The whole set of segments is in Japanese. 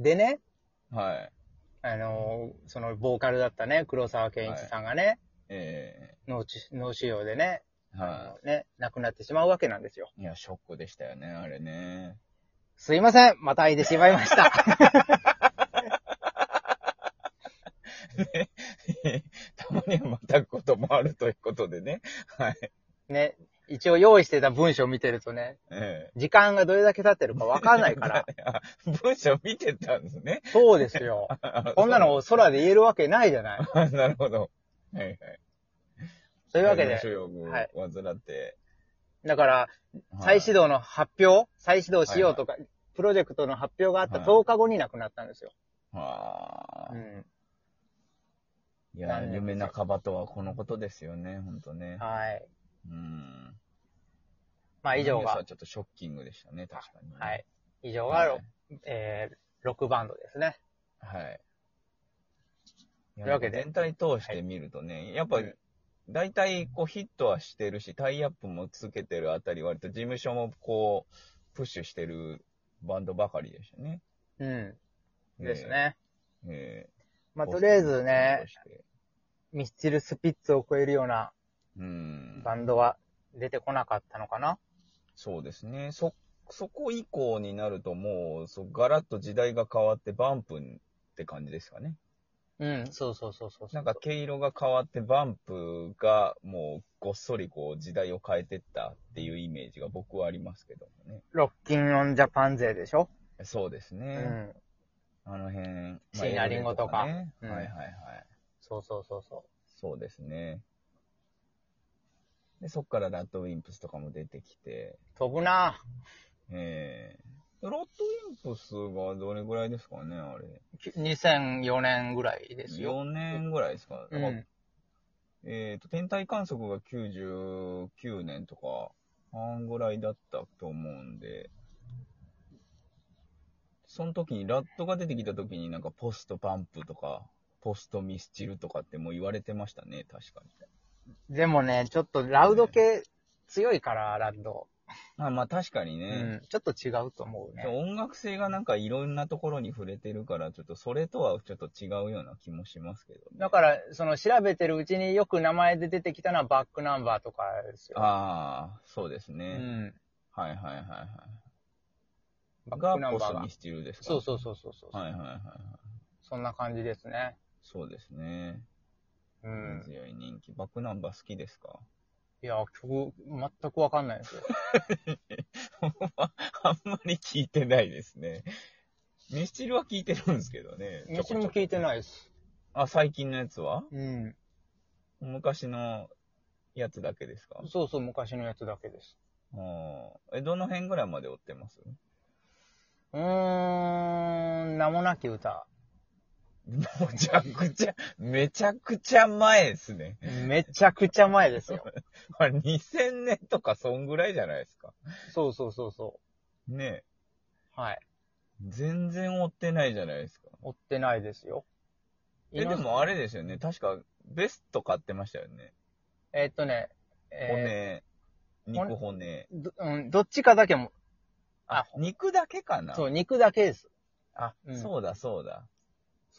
でね、はい。あのーそのボーカルだったね、黒沢健一さんがね、え脳治脳腫瘍でね、はのね、亡くなってしまうわけなんですよ。い。いや、ショックでしたよね、あれね。すいません、またいでしまいました。たまにはまたぐこともあるということでね。はい。ね、一応用意してた文章を見てるとね、え時間がどれだけ経ってるかわかんないから。あ 文章見てたんですね。そうですよ。こんなの空で言えるわけないじゃない。あ なるほど。はいはい。というわけで、はい患って。だから、再始動の発表、再始動しようとか、プロジェクトの発表があったはい10日後に亡くなったんですよ。はあう。ん。いや夢半ばとはこのことですよね、ほんとね。はい。うん。まあ以上がは、ちょっとショッキングでしたね、確かに。はい。。以上が、はい。えー、ロックバンドですね。はい。とというわけで全体通して見るとね、やっぱうん、大体こうヒットはしてるし、タイアップもつけてるあたり、割と事務所もこう、プッシュしてるバンドばかりでしたね。うん。ですね。ええまあとりあえずポねミスチルスピッツを超えるようなうん。バンドは出てこなかったのかな。そうですね。そ、そこ以降になるともう、そうガラッと時代が変わってバンプって感じですかね。うん、そうそうそうそう。なんか毛色が変わってバンプがもうごっそりこう時代を変えてったっていうイメージが僕はありますけどもね。ロッキンオンジャパン勢でしょ？そうですうね。ん。あの辺。椎名林檎とかねうんはいはいはい。そうそうそうそそうですね。で、そっからラッドウィンプスとかも出てきて、う。飛ぶなえー、ラッドウィンプスがどれぐらいですかね、あれ。2004年ぐらいですよ。4年ぐらいですか。うん。えっ、と、天体観測が99年とか、半ぐらいだったと思うんで、その時に、ラットが出てきた時になんかポストパンプとか、ポストミスチルとかってもう言われてましたね、確かに。でもね、ちょっとラウド系強いから、ラッド。あまあ確かにうね、ん。ちょっと違うと思うね。音楽性がなんかいろんなところに触れてるから、ちょっとそれとはちょっと違うような気もしますけどね。だから、その調べてるうちによく名前で出てきたのはバックナンバーとかですよ。ああ、そうですうね。ん。はいはいはいはい。バッがクナンバーがミ。スチルですか？そうそうそうそうそう。はいはいはいはい。そんな感じですね。そうですね。うん。強い人気。バックナンバー好きですか？いや、曲、全くわかんないですよ。あんまり聞いてないですね。ミスチルは聞いてるんですけどね。ミスチルも聞いてい。ないです。あ、最近のやつは？うん。昔のやつだけですか？そうそう、昔のやつだけです。あーえ、どの辺ぐらいまで追ってます？うーん、名もなき歌。めちゃくちゃ、めちゃくちゃ前ですね。めちゃくちゃ前ですよ。あれ2000年とかそんぐらいじゃないですか。そうそうそうそねう。はい。全然追ってないじゃないですか。追ってないですよ。え、でもあれですよね。確かベスト買ってましたよね。えーっとね、え骨、肉骨。ーどうん、どっちかだけも、あ、肉だけかなそう、肉だけです。あ、うんそうだそうだ。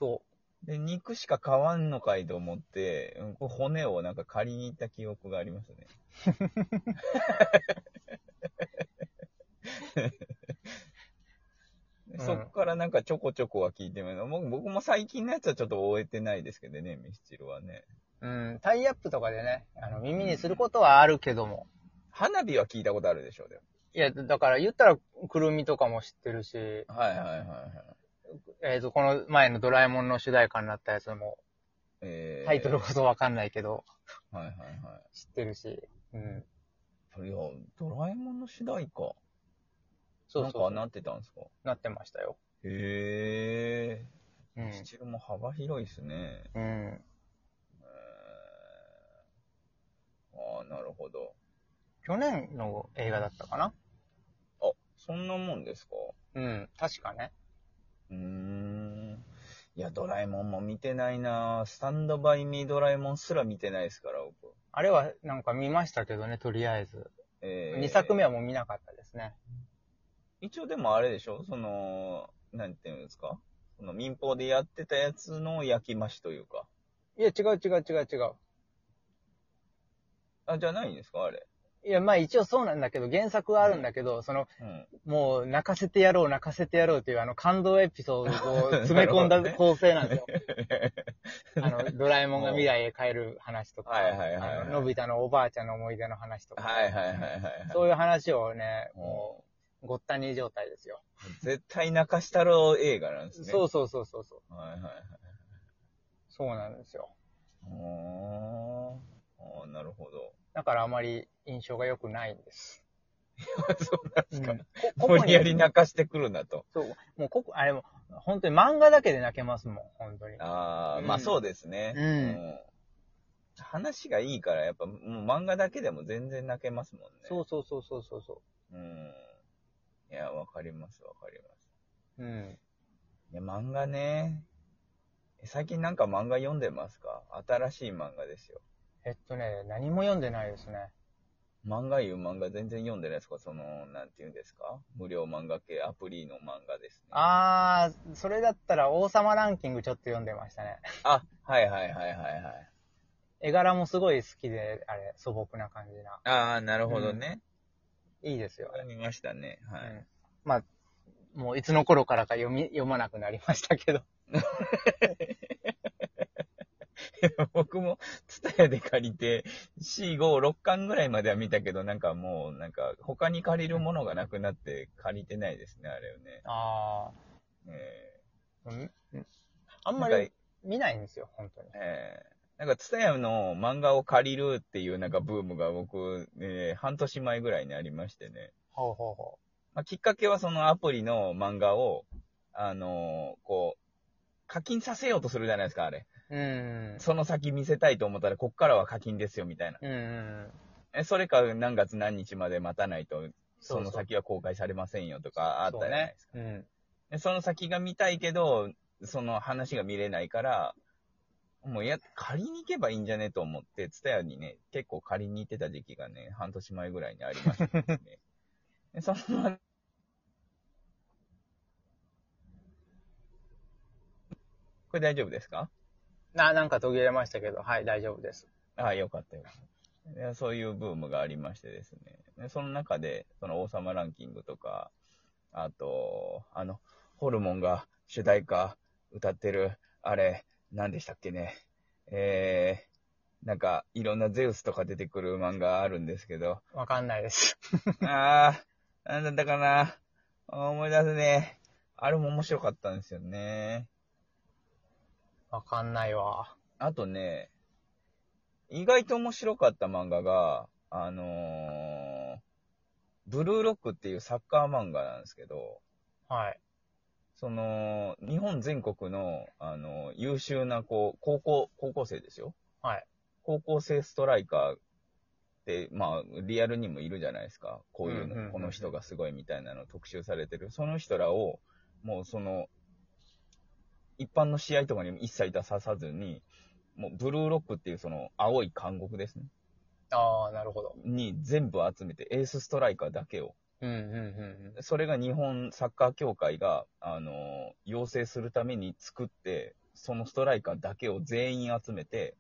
そで、肉しか買わんのかいと思って、骨をなんか借りに行った記憶がありますね。そっからなんかちょこちょこは聞いてみる僕僕も最近のやつはちょっと終えてないですけどね、ミスチルはね。う。うん、タイアップとかでね、あの、耳にすることはあるけども。花火は聞いたことあるでしょう、でも。いや、だから言ったら、くるみとかも知ってるし、はいはいはいはい。えーっと、この前のドラえもんの主題歌になったやつも、えー、タイトルこそわかんないけど、はいはいは知ってるし、うん。い。いや、ドラえもんの主題歌。そうそうなんかなってたんですか？なってましたよ。へえ。うんミスチルも幅広いですね。うん。えーああ、なるほど。去年の映画だったかな？あ、そんなもんですか？うん、確かね。うーん。いや、ドラえもんも見てないなスタンドバイミードラえもんすら見てないですから、僕。あれはなんか見ましたけどね、とりあえず。えー2作目はもう見なかったですね。一応でもあれでしょ？その、なんていうんですか？その民放でやってたやつの焼き増しというか。いや、違う違う違う違う。あ、じゃないんですか？あれ。いや、まあ一応そうなんだけど、原作はあるんだけど、その、うん。もう泣かせてやろう、泣かせてやろうというあの感動エピソードを 詰め込んだ構成なんですよ。あの、ドラえもんが未来へ帰る話とか、はいはいはいはいあののび太のおばあちゃんの思い出の話とか、はいはいはいはいはい。そういう話をね、もう、ごったに状態ですよ。絶対泣かしたろう映画なんですね。そうそうそうそうそう。はいはいはい。そうなんですよ。おーあーなるほど。だからあまり印象が良くないんです。そうなんですか。うんこ無理やり泣かしてくるなと。そう、もうここ、あれも、本当に漫画だけで泣けますもん、本当に。ああ、うんまあそうですね。うんうん話がいいから、やっぱもう漫画だけでも全然泣けますもんね。そうそうそうそうそうそうん。いや、わかりますわかります。う。うん。いや、漫画ね。最近なんか漫画読んでますか？新しい漫画ですよ。えっとね、何も読んでないですね。漫画いう漫画全然読んでないですか？その、なんていうんですか？無料漫画系アプリの漫画ですね。あー、それだったら王様ランキングちょっと読んでましたね。あ、はいはいはいはいはい。絵柄もすごい好きで、あれ、素朴な感じな。ああ、なるほどね。いいですよ。読みましたね。はい。うんまあ、もういつの頃からか読み、読まなくなりましたけど。僕も、ツタヤで借りて、4、5、6巻ぐらいまでは見たけど、なんかもう、なんか、他に借りるものがなくなって借りてないですね、あれをね。あえー、うんうんあーんまり、見ないんですよ、本当に。えーなんか、ツタヤの漫画を借りるっていうなんかブームが僕、えー半年前ぐらいにありましてね。ほうほうほまあ、きっかけはそのアプリの漫画を、あのーこう、課金させようとするじゃないですか、あれ。う。うん。その先見せたいと思ったら、こっからは課金ですよ、みたいな。うんうん。え、それか何月何日まで待たないと、その先は公開されませんよとかあったじゃないですか。そうね。でその先が見たいけど、その話が見れないから、もうや、借りに行けばいいんじゃねと思って、ツタヤにね、結構借りに行ってた時期がね、半年前ぐらいにありましたね。でその、これ大丈夫ですか？うん。な、なんか途切れましたけど、はい、大丈夫です。ああ、よかったよかった。そういうブームがありましてですね。でその中で、その王様ランキングとか、あと、あの、ホルモンが主題歌歌ってる、あれ、何でしたっけね。えー、なんか、いろんなゼウスとか出てくる漫画あるんですけど、わかんないです。あー、なんだったかな。思い出すね。あれも面白かったんですよね。わかんないわ。あとね、意外と面白かった漫画が、あのー、ブルーロックっていうサッカー漫画なんですけど、はい。その、日本全国の、あの、優秀な、こう、高校、高校生ですよ。はい。高校生ストライカーって、まあ、リアルにもいるじゃないですか。こういうの、うんうんうんうんこの人がすごいみたいなの特集されてる。その人らを、もうその、一般の試合とかに一切出さずに、もうブルーロックっていうその青い監獄ですね。ああ、なるほど。に全部集めて、エースストライカーだけを。うんうんうんうん。それが日本サッカー協会が、あの、要請するために作って、そのストライカーだけを全員集めて、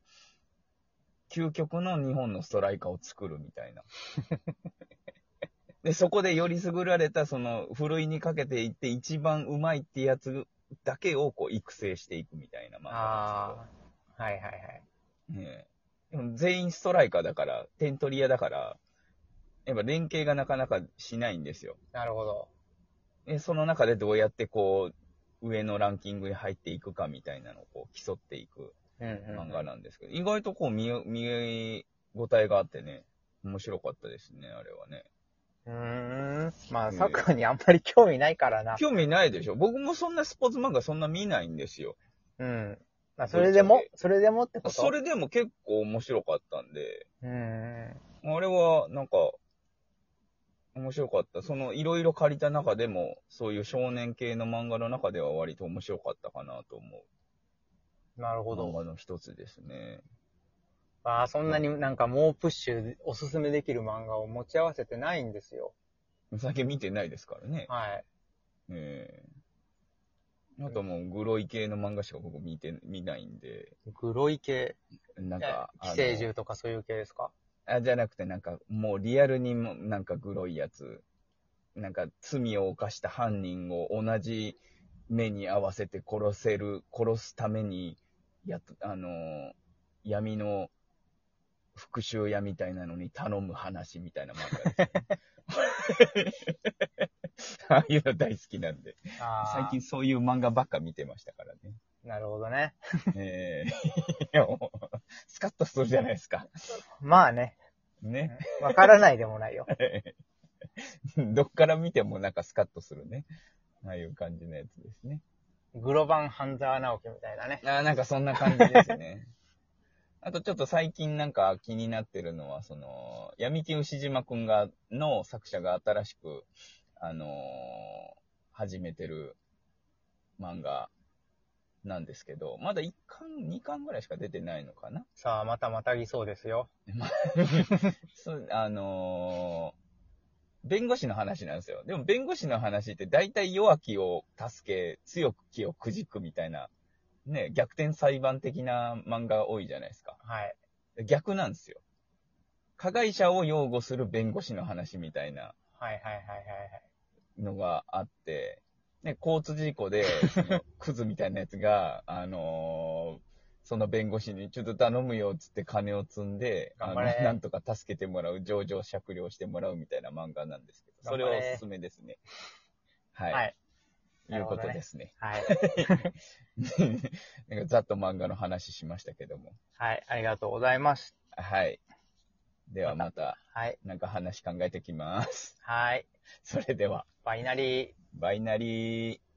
究極の日本のストライカーを作るみたいな。で、そこでより優られた、その、ふるいにかけていって一番うまいってやつだけをこう育成していくみたいな漫画なんああ、はいはいはい。ですけど、ねえでも全員ストライカーだから、点取り屋だから、やっぱ連携がなかなかしないんですよ。なるほど。で、その中でどうやってこう、上のランキングに入っていくかみたいなのをこう競っていくうんうん、漫画なんですけど、意外とこう見え、見え応えがあってね、面白かったですね、あれはね。うーん。まあ、うんサッカーにあんまり興味ないからな。興味ないでしょ僕もそんなスポーツ漫画そんな見ないんですよ。うん。まあ、それでも、それでもってこと？それでも結構面白かったんで、うーん。あれはなんか、面白かった。その、いろいろ借りた中でも、そういう少年系の漫画の中では割と面白かったかなと思う。なるほど。漫画の一つですね。ああ、そんなになんかもうプッシュおすすめできる漫画を持ち合わせてないんですよ。お酒見てないですからね。はい。ええあともう、グロい系の漫画しか僕見て、見ないんで、グロい系、なんか、寄生獣とかそういう系ですか？あのあ、じゃなくて、なんか、もうリアルにも、なんかグロいやつ、なんか罪を犯した犯人を同じ目に合わせて殺せる、殺すために、やっ、あの、闇の復讐屋みたいなのに頼む話みたいな漫画です、ね。ああいうの大好きなんで。最近そういう漫画ばっか見てましたからね。なるほどね。ええいやもうスカッとするじゃないですか。まあね、ね。わからないでもないよ。どっから見てもなんかスカッとするね。ああいう感じのやつですね。グロ版半沢直樹みたいなね。ああ、なんかそんな感じですね。あとちょっと最近なんか気になってるのは、その、闇金牛島くんが、の作者が新しく、あのー始めてる漫画なんですけど、まだ1巻、2巻ぐらいしか出てないのかな？さあ、またまたぎそうですよ。そう、あのー弁護士の話なんですよ。でも弁護士の話って大体弱きを助け、強きをくじくみたいな、ね、逆転裁判的な漫画多いじゃないですか。はい。逆なんですよ。加害者を擁護する弁護士の話みたいなはいはいはいはいはい。のがあって、ね、交通事故で、クズみたいなやつが、あのーその弁護士にちょっと頼むよっつって金を積んで、あのなんとか助けてもらう、上場酌量してもらうみたいな漫画なんですけど、それはおすすめですね。はい。はい。いうことですね。はい。なんかざっと漫画の話しましたけども。はい。ありがとうございます。はい。ではまた、はい。なんか話考えてきます。はい。それでは、バイナリー。バイナリー。